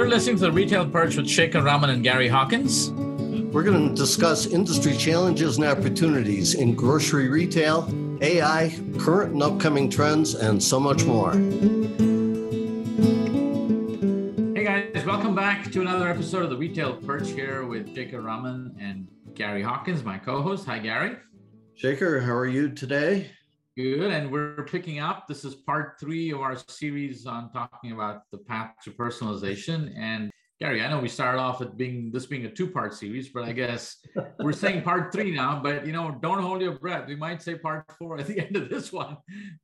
You're listening to the Retail Perch with Shekhar Raman and Gary Hawkins. We're going to discuss industry challenges and opportunities in grocery retail, AI, current and upcoming trends, and so much more. Hey guys, welcome back to another episode of the Retail Perch here with Shekhar Raman and Gary Hawkins, my co-host. Hi, Gary. Shekhar, how are you today? Good, and we're picking up. This is part three of our series on talking about the path to personalization. And Gary, I know we started off at being this being a two-part series, but I guess we're saying part three now. But you know, don't hold your breath. We might say part four at the end of this one.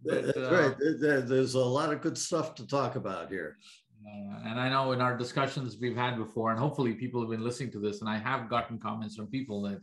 But, That's uh, right. There's a lot of good stuff to talk about here. Uh, and I know in our discussions we've had before, and hopefully people have been listening to this, and I have gotten comments from people that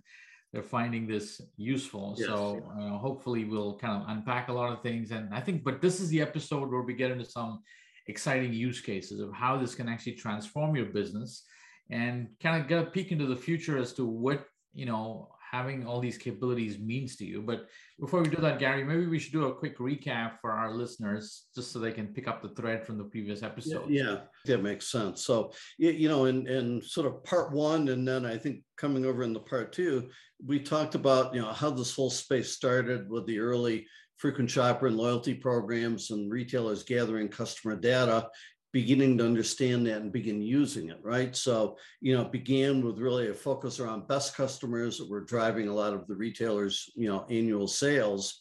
they're finding this useful. Yes. So uh, hopefully we'll kind of unpack a lot of things. And I think, but this is the episode where we get into some exciting use cases of how this can actually transform your business and kind of get a peek into the future as to what you know having all these capabilities means to you. But before we do that, Gary, maybe we should do a quick recap for our listeners just so they can pick up the thread from the previous episode. Yeah, yeah that makes sense. So, you know, in, in sort of part one, and then I think coming over in the part two, we talked about, you know, how this whole space started with the early frequent shopper and loyalty programs and retailers gathering customer data beginning to understand that and begin using it, right? So, you know, it began with really a focus around best customers that were driving a lot of the retailers, you know, annual sales,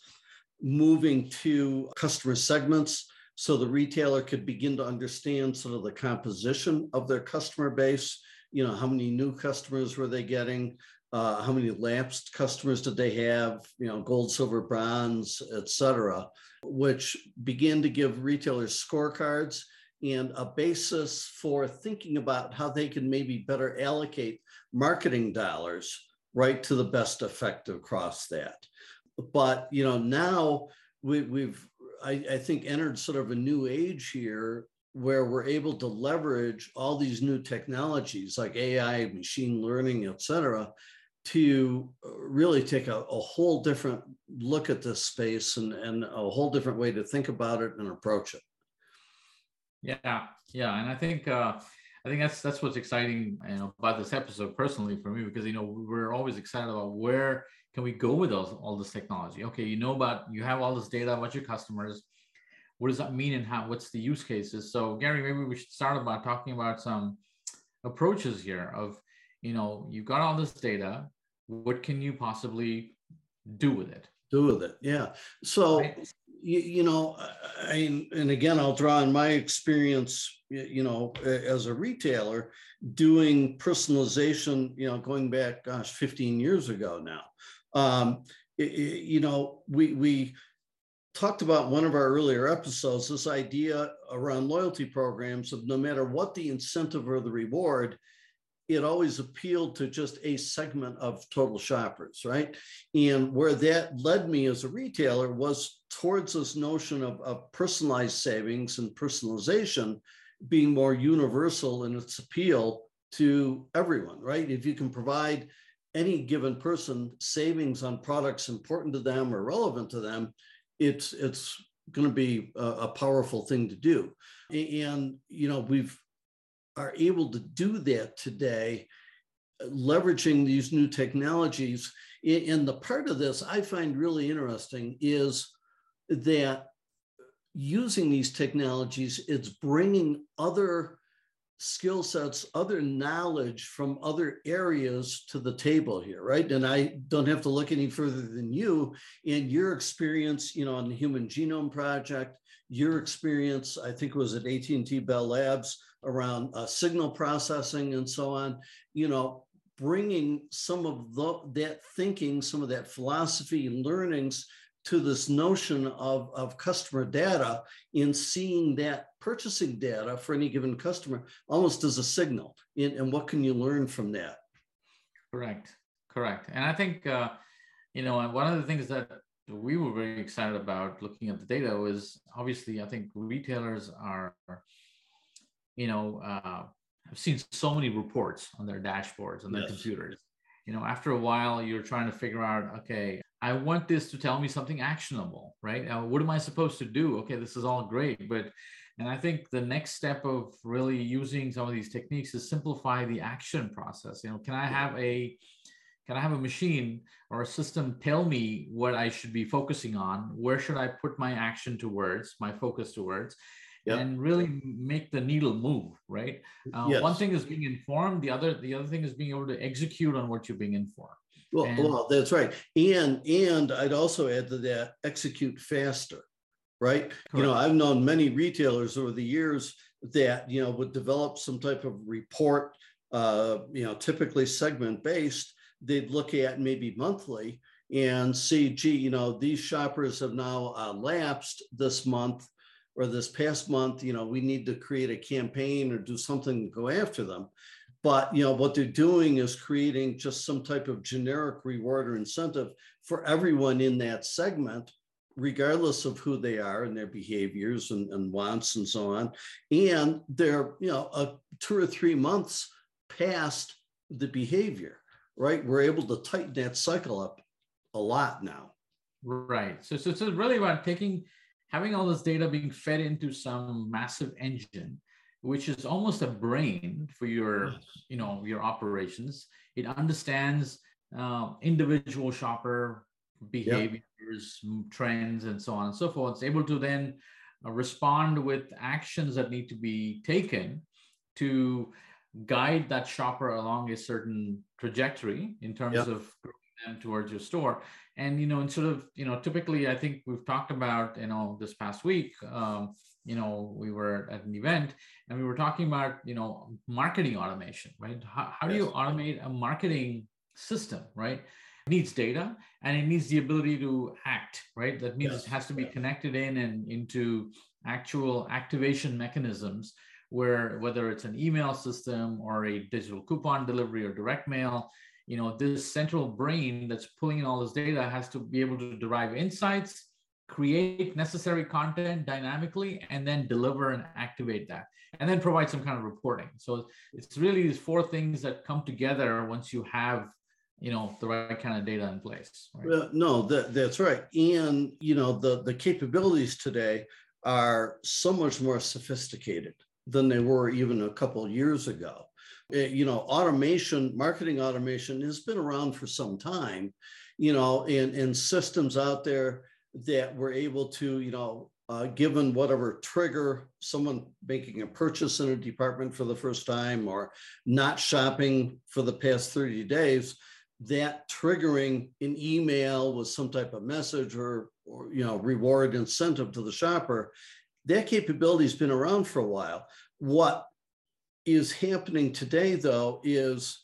moving to customer segments so the retailer could begin to understand sort of the composition of their customer base, you know, how many new customers were they getting, uh, how many lapsed customers did they have, you know, gold, silver, bronze, et cetera, which began to give retailers scorecards and a basis for thinking about how they can maybe better allocate marketing dollars right to the best effect across that. But you know, now we, we've I, I think entered sort of a new age here where we're able to leverage all these new technologies like AI, machine learning, et cetera, to uh, really take a, a, whole different look at this space and, and a whole different way to think about it and approach it. Yeah, yeah, and I think uh, I think that's that's what's exciting, you know, about this episode personally for me because you know we're always excited about where can we go with all, all this technology. Okay, you know about you have all this data about your customers. What does that mean and how? What's the use cases? So Gary, maybe we should start about talking about some approaches here. Of you know you've got all this data. What can you possibly do with it? Do with it, yeah. So. Right? you, you know, I, and again, I'll draw on my experience, you know, as a retailer doing personalization, you know, going back, gosh, 15 years ago now. Um, it, you know, we, we talked about one of our earlier episodes, this idea around loyalty programs of no matter what the incentive or the reward, it always appealed to just a segment of total shoppers, right? And where that led me as a retailer was towards this notion of, of personalized savings and personalization being more universal in its appeal to everyone, right? If you can provide any given person savings on products important to them or relevant to them, it's it's going to be a, a powerful thing to do. And you know, we've are able to do that today, uh, leveraging these new technologies. And the part of this I find really interesting is that using these technologies, it's bringing other skill sets, other knowledge from other areas to the table here, right? And I don't have to look any further than you and your experience, you know, on the Human Genome Project, your experience, I think it was at AT&T Bell Labs, around uh, signal processing and so on, you know, bringing some of the, that thinking, some of that philosophy and learnings to this notion of, of customer data in seeing that purchasing data for any given customer almost as a signal. In, and what can you learn from that? Correct, correct. And I think, uh, you know, one of the things that we were very excited about looking at the data was obviously, I think retailers are you know, uh, I've seen so many reports on their dashboards on their yes. computers. You know, after a while, you're trying to figure out, okay, I want this to tell me something actionable, right? Now, what am I supposed to do? Okay, this is all great, but And I think the next step of really using some of these techniques is simplify the action process. You know, can I have a can I have a machine or a system tell me what I should be focusing on? Where should I put my action towards, my focus towards? Yep. and really make the needle move right uh, yes. one thing is being informed the other the other thing is being able to execute on what you're being informed well, and, well that's right and and i'd also add to that execute faster right correct. you know i've known many retailers over the years that you know would develop some type of report uh, you know typically segment based they'd look at maybe monthly and see, gee, you know, these shoppers have now uh, lapsed this month or this past month. You know, we need to create a campaign or do something to go after them. But you know what they're doing is creating just some type of generic reward or incentive for everyone in that segment, regardless of who they are and their behaviors and, and wants and so on. And they're you know a, two or three months past the behavior right? We're able to tighten that cycle up a lot now. Right. So, so it's really about taking, having all this data being fed into some massive engine, which is almost a brain for your, yes. you know, your operations. It understands uh, individual shopper behaviors, yep. trends, and so on and so forth. It's able to then uh, respond with actions that need to be taken to guide that shopper along a certain trajectory in terms yeah. of them towards your store and you know and sort of you know typically i think we've talked about you know this past week um, you know we were at an event and we were talking about you know marketing automation right how, how yes. do you automate a marketing system right it needs data and it needs the ability to act right that means yes. it has to be connected in and into actual activation mechanisms where whether it's an email system or a digital coupon delivery or direct mail, you know, this central brain that's pulling in all this data has to be able to derive insights, create necessary content dynamically, and then deliver and activate that, and then provide some kind of reporting. So it's really these four things that come together once you have you know the right kind of data in place right? well, no that, that's right and you know the the capabilities today are so much more sophisticated than they were even a couple years ago. Eh, you know, automation, marketing automation has been around for some time, you know, and, and systems out there that were able to, you know, uh, given whatever trigger, someone making a purchase in a department for the first time or not shopping for the past 30 days, that triggering an email with some type of message or, or you know reward incentive to the shopper that capability has been around for a while. What is happening today, though, is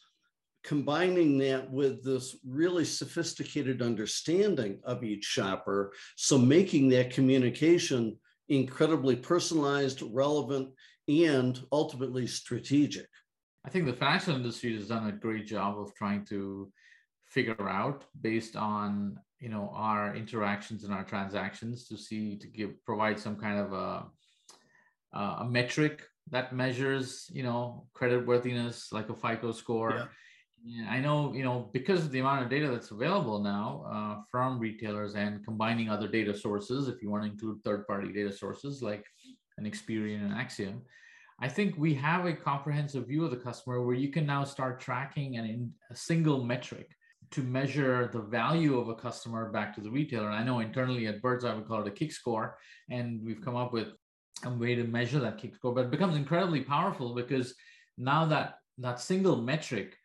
combining that with this really sophisticated understanding of each shopper. So making that communication incredibly personalized, relevant, and ultimately strategic. I think the financial industry has done a great job of trying to figure out based on you know our interactions and our transactions to see to give provide some kind of a a metric that measures you know credit worthiness like a FICO score. Yeah. I know, you know, because of the amount of data that's available now uh, from retailers and combining other data sources, if you want to include third-party data sources like an Experian and Acxiom, I think we have a comprehensive view of the customer where you can now start tracking in a single metric to measure the value of a customer back to the retailer. And I know internally at Birds, Birdzi, we call it a kick score, and we've come up with a way to measure that kick score, but it becomes incredibly powerful because now that that single metric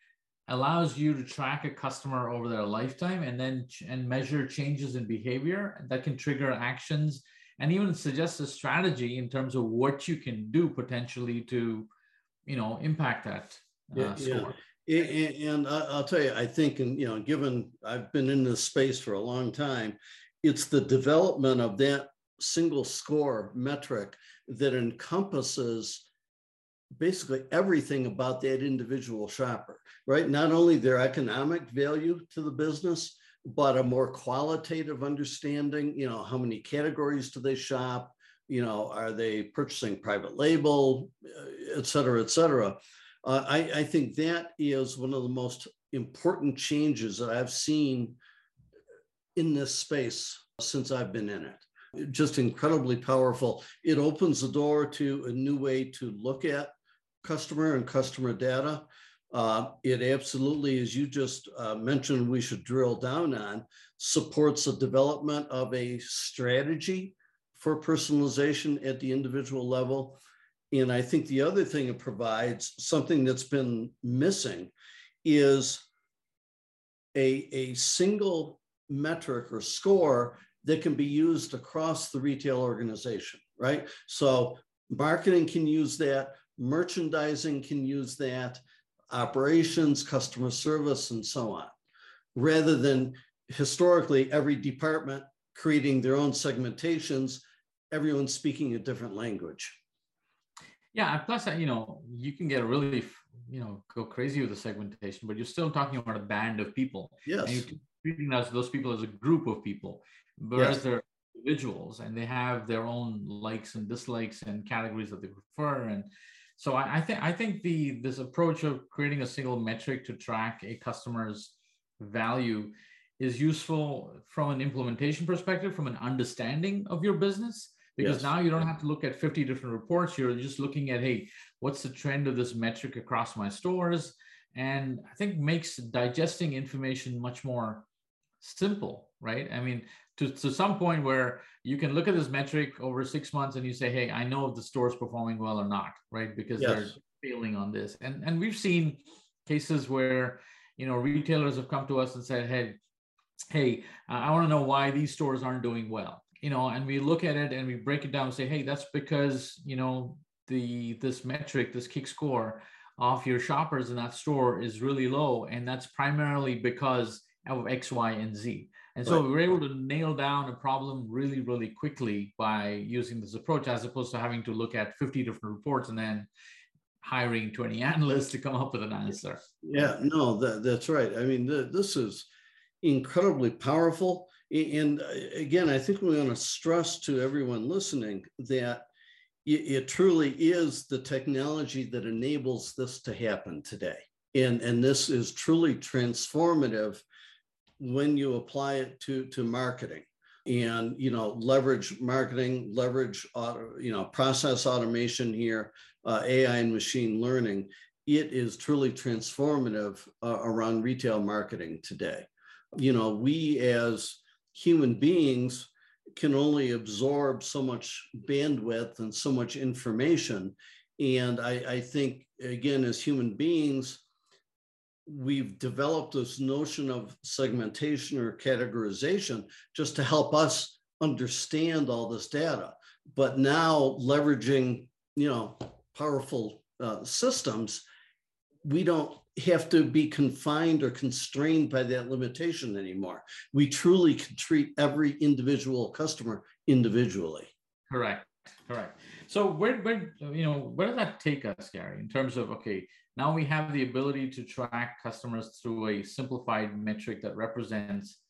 allows you to track a customer over their lifetime and then ch- and measure changes in behavior that can trigger actions and even suggest a strategy in terms of what you can do potentially to you know impact that uh, yeah, score. Yeah. And, I'll tell you, I think, and you know, given I've been in this space for a long time, it's the development of that single score metric that encompasses basically everything about that individual shopper, right? Not only their economic value to the business, but a more qualitative understanding, you know, how many categories do they shop? You know, are they purchasing private label, et cetera, et cetera. Uh, I, I think that is one of the most important changes that I've seen in this space since I've been in it. Just incredibly powerful. It opens the door to a new way to look at customer and customer data. Uh, it absolutely, as you just uh, mentioned, we should drill down on, supports the development of a strategy for personalization at the individual level. And I think the other thing it provides, something that's been missing, is a, a single metric or score that can be used across the retail organization, right? So marketing can use that, merchandising can use that, operations, customer service, and so on, rather than historically every department creating their own segmentations, everyone speaking a different language. Yeah, plus you know you can get really you know go crazy with the segmentation, but you're still talking about a band of people. Yes. And you're treating those, those people as a group of people, whereas yes. they're individuals and they have their own likes and dislikes and categories that they prefer. And so I, I think I think the this approach of creating a single metric to track a customer's value is useful from an implementation perspective, from an understanding of your business because yes. now you don't have to look at 50 different reports you're just looking at hey what's the trend of this metric across my stores and i think makes digesting information much more simple right i mean to, to some point where you can look at this metric over six months and you say hey i know if the store is performing well or not right because yes. they're failing on this and and we've seen cases where you know retailers have come to us and said hey hey i want to know why these stores aren't doing well you know, and we look at it and we break it down and say, hey, that's because, you know, the this metric, this kick score of your shoppers in that store is really low. And that's primarily because of X, Y, and Z. And so right. we were able to nail down a problem really, really quickly by using this approach, as opposed to having to look at 50 different reports and then hiring 20 analysts to come up with an answer. Yeah, no, that, that's right. I mean, the, this is incredibly powerful. And uh, again, I think we want to stress to everyone listening that it, truly is the technology that enables this to happen today. And, and this is truly transformative when you apply it to, to marketing. And you know leverage marketing leverage auto, you know process automation here uh, ai and machine learning. It is truly transformative uh, around retail marketing today. You know we as human beings can only absorb so much bandwidth and so much information. And I, I, think, again, as human beings, we've developed this notion of segmentation or categorization just to help us understand all this data. But now, leveraging, you know, powerful uh, systems, we don't have to be confined or constrained by that limitation anymore. We truly can treat every individual customer individually. Correct. Correct. So where, where, you know, where does that take us, Gary, in terms of, okay, now we have the ability to track customers through a simplified metric that represents,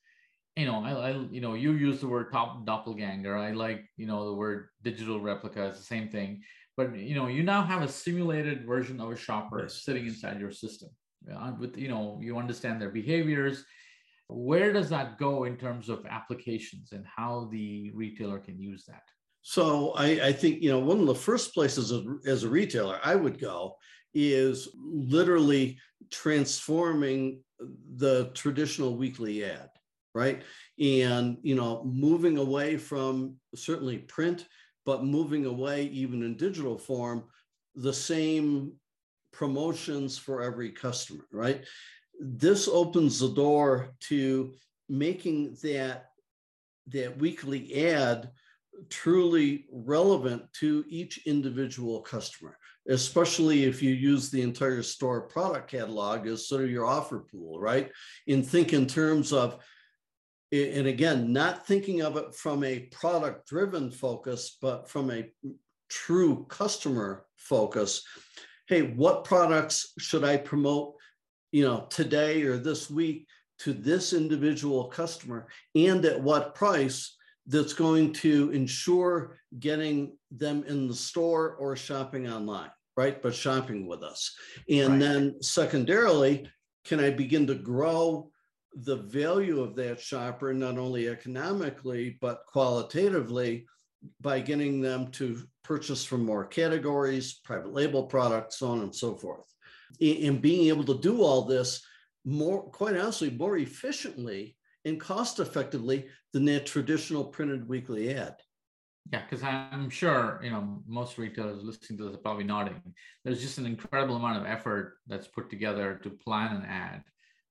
you know, I, I you know, you use the word top doppelganger. I like, you know, the word digital replica. It's the same thing but you know you now have a simulated version of a shopper yes. sitting inside your system uh, with you know you understand their behaviors where does that go in terms of applications and how the retailer can use that so I, I think you know one of the first places as, as a retailer i would go is literally transforming the traditional weekly ad right and you know moving away from certainly print but moving away even in digital form, the same promotions for every customer, right? This opens the door to making that, that weekly ad truly relevant to each individual customer, especially if you use the entire store product catalog as sort of your offer pool, right? And think in terms of and again, not thinking of it from a product driven focus, but from a true customer focus. Hey, what products should I promote, you know, today or this week to this individual customer and at what price that's going to ensure getting them in the store or shopping online, right? But shopping with us. And right. then secondarily, can I begin to grow the value of that shopper, not only economically, but qualitatively by getting them to purchase from more categories, private label products, so on and so forth. And being able to do all this more, quite honestly, more efficiently and cost effectively than that traditional printed weekly ad. Yeah, because I'm sure you know most retailers listening to this are probably nodding. There's just an incredible amount of effort that's put together to plan an ad,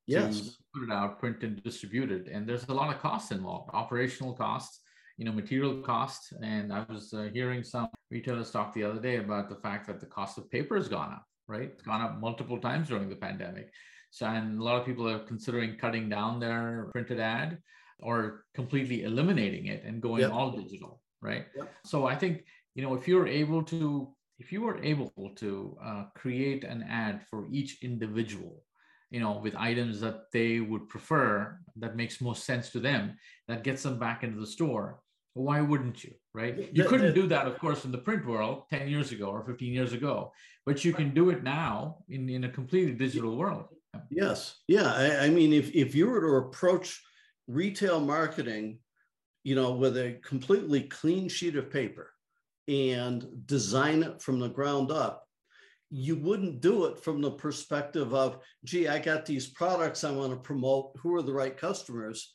yes, put it out, print and distribute it, and there's a lot of costs involved, operational costs, you know, material costs. And I was uh, hearing some retailers talk the other day about the fact that the cost of paper has gone up. Right, it's gone up multiple times during the pandemic. So, and a lot of people are considering cutting down their printed ad or completely eliminating it and going yep. all digital right? Yep. So I think you know if you're able to if you were able to uh, create an ad for each individual you know with items that they would prefer that makes most sense to them that gets them back into the store why wouldn't you right you couldn't do that of course in the print world 10 years ago or 15 years ago but you can do it now in, in a completely digital world yes yeah I, I mean if, if you were to approach retail marketing you know, with a completely clean sheet of paper and design it from the ground up, you wouldn't do it from the perspective of, gee, I got these products I want to promote. Who are the right customers?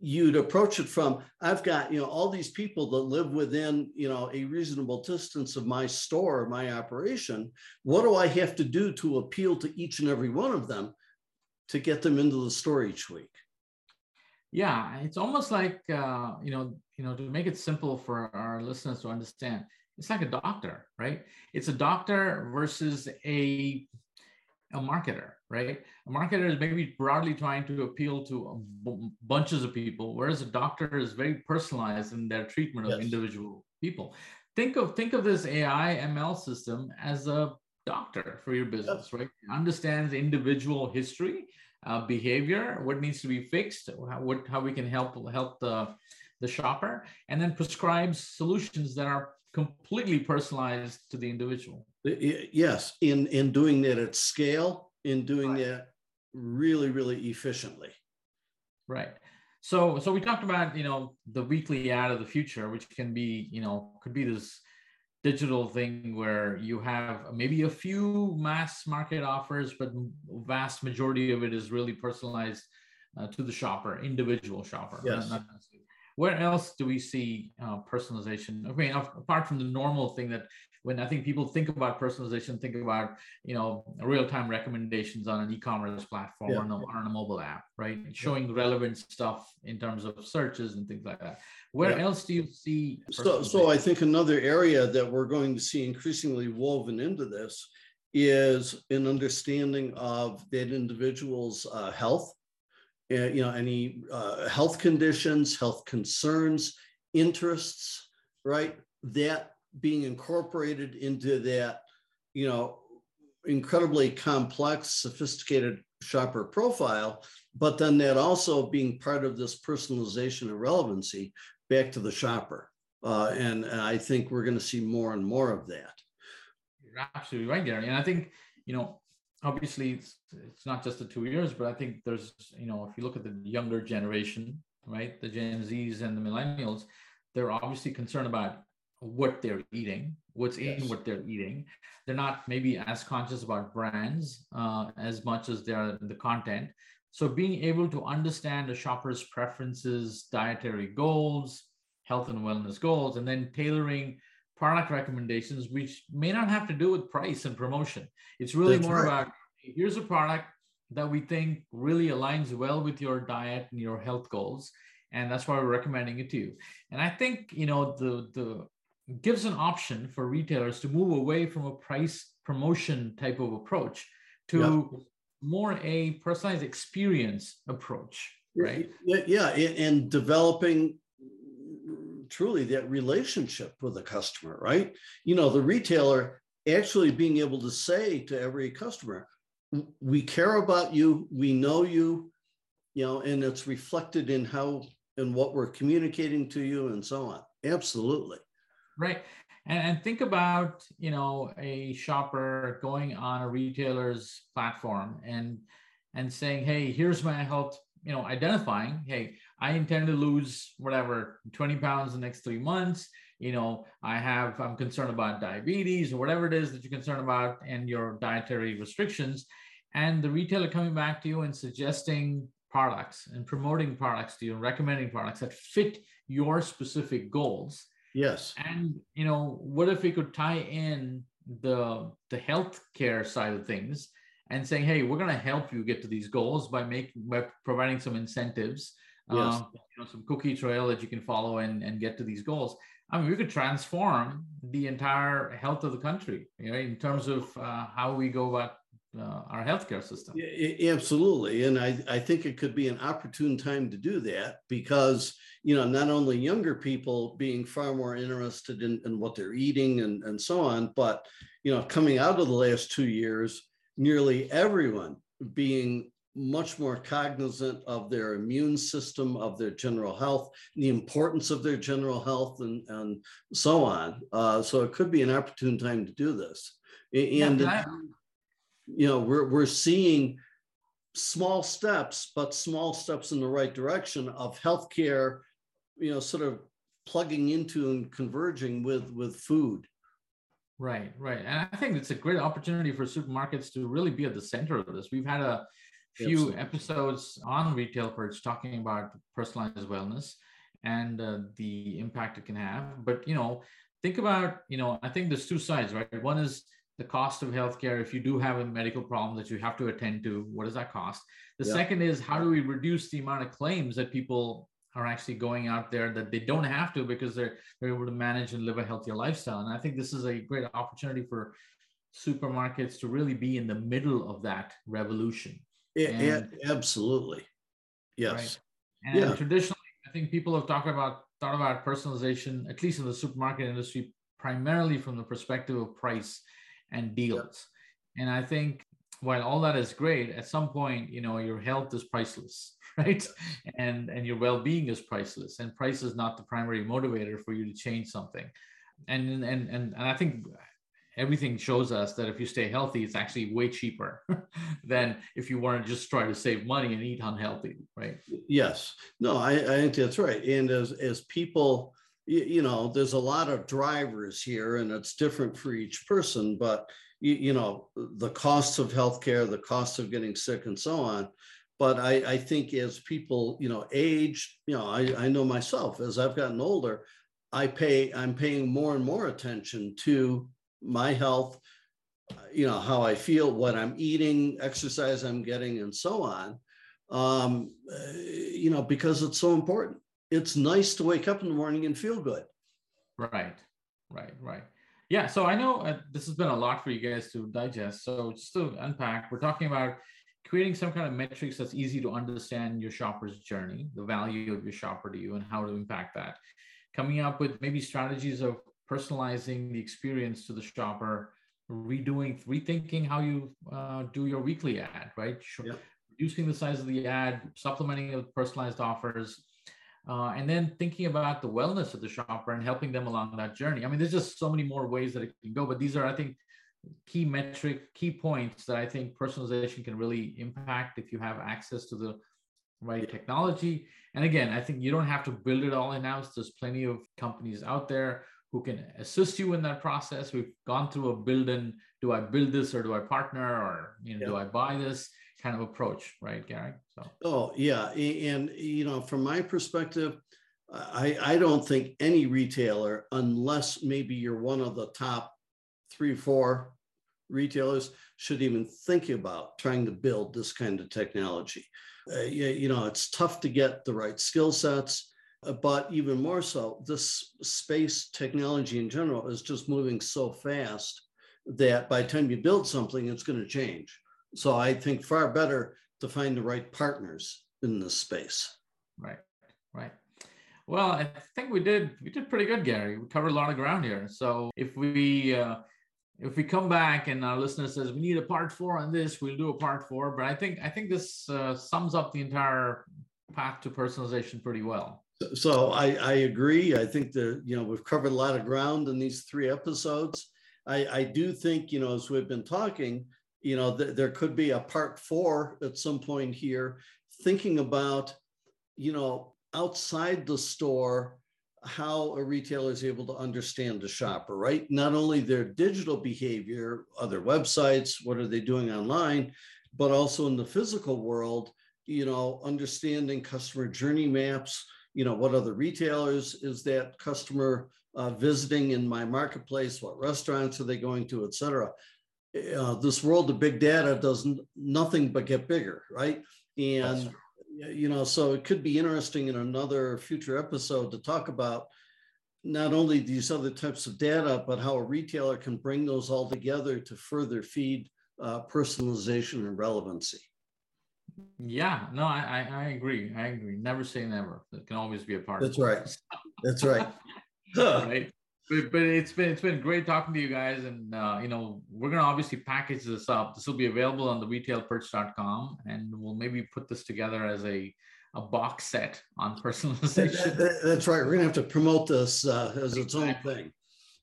You'd approach it from, I've got, you know, all these people that live within, you know, a reasonable distance of my store, my operation. What do I have to do to appeal to each and every one of them to get them into the store each week? Yeah it's almost like uh, you know you know to make it simple for our listeners to understand it's like a doctor right it's a doctor versus a a marketer right a marketer is maybe broadly trying to appeal to bunches of people whereas a doctor is very personalized in their treatment of yes. individual people think of think of this ai ml system as a doctor for your business yes. right understands individual history uh, behavior, what needs to be fixed, how, what, how we can help help the, the shopper, and then prescribes solutions that are completely personalized to the individual. Yes, in in doing that at scale, in doing right. that really really efficiently. Right. So so we talked about you know the weekly ad of the future, which can be you know could be this digital thing where you have maybe a few mass market offers, but vast majority of it is really personalized uh, to the shopper, individual shopper. Yes. Not, not where else do we see uh, personalization? I mean, apart from the normal thing that when I think people think about personalization, think about you know real-time recommendations on an e-commerce platform yeah. or on a, on a, mobile app, right? Showing relevant stuff in terms of searches and things like that. Where yeah. else do you see? So, so I think another area that we're going to see increasingly woven into this is an understanding of that individual's uh, health, uh, you know, any uh, health conditions, health concerns, interests, right? That being incorporated into that, you know, incredibly complex, sophisticated shopper profile, but then that also being part of this personalization and relevancy back to the shopper. Uh, and, and I think we're going to see more and more of that. You're absolutely right, Gary. And I think, you know, obviously it's, it's not just the two years, but I think there's, you know, if you look at the younger generation, right, the Gen Zs and the millennials, they're obviously concerned about what they're eating, what's yes. in what they're eating. They're not maybe as conscious about brands uh, as much as they are the content. So being able to understand a shopper's preferences, dietary goals, health and wellness goals, and then tailoring product recommendations, which may not have to do with price and promotion. It's really That's more right. about here's a product that we think really aligns well with your diet and your health goals. And that's why we're recommending it to you. And I think, you know, the the gives an option for retailers to move away from a price promotion type of approach to more a personalized experience approach right? yeah, and developing truly that relationship with the customer right? You know the retailer actually being able to say to every customer we care about you we know you you know and it's reflected in how and what we're communicating to you and so on. Absolutely. Right and, and think about you know a shopper going on a retailer's platform and and saying hey here's my health you know identifying hey i intend to lose whatever 20 pounds in the next three months. You know i have i'm concerned about diabetes or whatever it is that you're concerned about and your dietary restrictions. And the retailer coming back to you and suggesting products and promoting products to you and recommending products that fit your specific goals yes and you know what if we could tie in the the healthcare side of things and saying, hey, we're going to help you get to these goals by making by providing some incentives, yes. um, you know, some cookie trail that you can follow and, and get to these goals. I mean, we could transform the entire health of the country, you know, in terms of uh, how we go about uh, our healthcare system. Yeah, absolutely, and I, I think it could be an opportune time to do that because you know not only younger people being far more interested in, in what they're eating and, and so on, but you know coming out of the last two years, nearly everyone being much more cognizant of their immune system, of their general health, the importance of their general health, and, and so on. Uh, so it could be an opportune time to do this. And, yeah, you know, we're, we're seeing small steps, but small steps in the right direction of healthcare, you know, sort of plugging into and converging with, with food. Right, right. And I think it's a great opportunity for supermarkets to really be at the center of this. We've had a few Absolutely. episodes on Retail Perch talking about personalized wellness and uh, the impact it can have. But, you know, think about, you know, I think there's two sides, right? One is the cost of healthcare. If you do have a medical problem that you have to attend to, what does that cost? The yeah. second is how do we reduce the amount of claims that people are actually going out there that they don't have to because they're they're able to manage and live a healthier lifestyle. And I think this is a great opportunity for supermarkets to really be in the middle of that revolution. Yeah, and, absolutely. Yes. Right? And yeah. traditionally, I think people have talked about thought about personalization, at least in the supermarket industry, primarily from the perspective of price and deals. And I think while all that is great, at some point, you know, your health is priceless, right? And and your well-being is priceless. And price is not the primary motivator for you to change something. And and and, and I think everything shows us that if you stay healthy, it's actually way cheaper than if you want to just try to save money and eat unhealthy, right? Yes. No, I, I think that's right. And as as people, you, you know, there's a lot of drivers here, and it's different for each person, but you, you know, the costs of healthcare, the costs of getting sick and so on. But I, I think as people, you know, age, you know, I, I know myself as I've gotten older, I pay, I'm paying more and more attention to my health, you know, how I feel, what I'm eating, exercise I'm getting, and so on. Um, you know, because it's so important. It's nice to wake up in the morning and feel good. Right, right, right. Yeah, so I know uh, this has been a lot for you guys to digest. So just to unpack, we're talking about creating some kind of metrics that's easy to understand your shopper's journey, the value of your shopper to you, and how to impact that. Coming up with maybe strategies of personalizing the experience to the shopper, redoing, rethinking how you uh, do your weekly ad, right? Yep. Reducing the size of the ad, supplementing it with personalized offers, uh, and then thinking about the wellness of the shopper and helping them along that journey. I mean, there's just so many more ways that it can go, but these are, I think, key metric, key points that I think personalization can really impact if you have access to the right technology. And again, I think you don't have to build it all in house. There's plenty of companies out there who can assist you in that process. We've gone through a build in do I build this or do I partner or you know yeah. do I buy this? Kind of approach, right, Gary? So. Oh yeah, and you know, from my perspective, I I don't think any retailer, unless maybe you're one of the top three four retailers, should even think about trying to build this kind of technology. Uh, you, you know, it's tough to get the right skill sets. Uh, but even more so, this space technology in general is just moving so fast that by the time you build something, it's going to change. So I think far better to find the right partners in this space. Right, right. Well, I think we did we did pretty good, Gary. We covered a lot of ground here. So if we uh, if we come back and our listener says we need a part four on this, we'll do a part four. But I think I think this uh, sums up the entire path to personalization pretty well. So I, I agree. I think that you know we've covered a lot of ground in these three episodes. I, I do think you know as we've been talking, you know, th- there could be a part four at some point here, thinking about, you know, outside the store, how a retailer is able to understand the shopper, right? Not only their digital behavior, other websites, what are they doing online, but also in the physical world, you know, understanding customer journey maps, you know, what other retailers is that customer uh, visiting in my marketplace, what restaurants are they going to, et cetera. Uh, this world of big data does nothing but get bigger, right? And you know, so it could be interesting in another future episode to talk about not only these other types of data, but how a retailer can bring those all together to further feed uh, personalization and relevancy. Yeah, no, I, I, I agree. I agree. Never say never. It can always be a part. That's right. That's right. right. But, but it's been it's been great talking to you guys, and uh, you know we're gonna obviously package this up. This will be available on the retailperch.com, and we'll maybe put this together as a a box set on personalization. That's right. We're gonna have to promote this uh, as its own thing.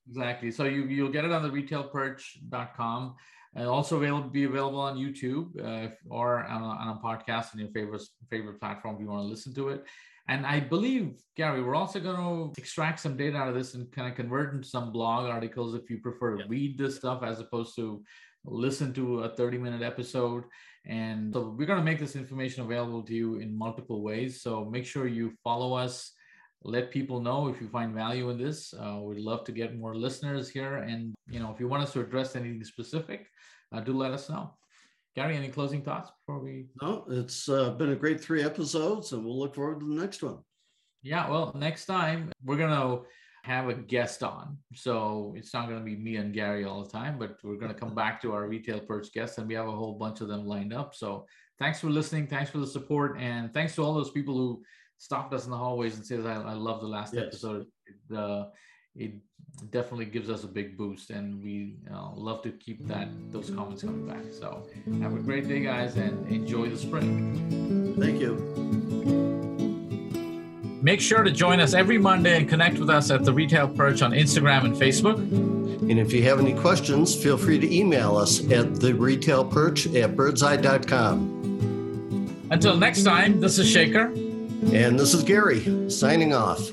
Exactly. So you you'll get it on the retailperch.com and also available be available on YouTube uh, or on a, on a podcast on your favorite favorite platform if you want to listen to it. And I believe, Gary, we're also going to extract some data out of this and kind of convert into some blog articles if you prefer to yeah. read this stuff as opposed to listen to a 30 minute episode. And so we're going to make this information available to you in multiple ways. So make sure you follow us. Let people know if you find value in this. Uh, we'd love to get more listeners here. And, you know, if you want us to address anything specific, uh, do let us know. Gary, any closing thoughts before we? No, it's uh, been a great three episodes, and we'll look forward to the next one. Yeah, well, next time we're gonna have a guest on, so it's not gonna be me and Gary all the time, but we're gonna come back to our retail perch guests, and we have a whole bunch of them lined up. So thanks for listening, thanks for the support, and thanks to all those people who stopped us in the hallways and says, "I, I love the last yes. episode." Uh, it definitely gives us a big boost and we uh, love to keep that those comments coming back. So have a great day guys and enjoy the spring. Thank you. Make sure to join us every monday and connect with us at the retail perch on instagram and facebook. And if you have any questions feel free to email us at the retail perch at birdzi.com until next time this is Shekhar. And this is gary signing off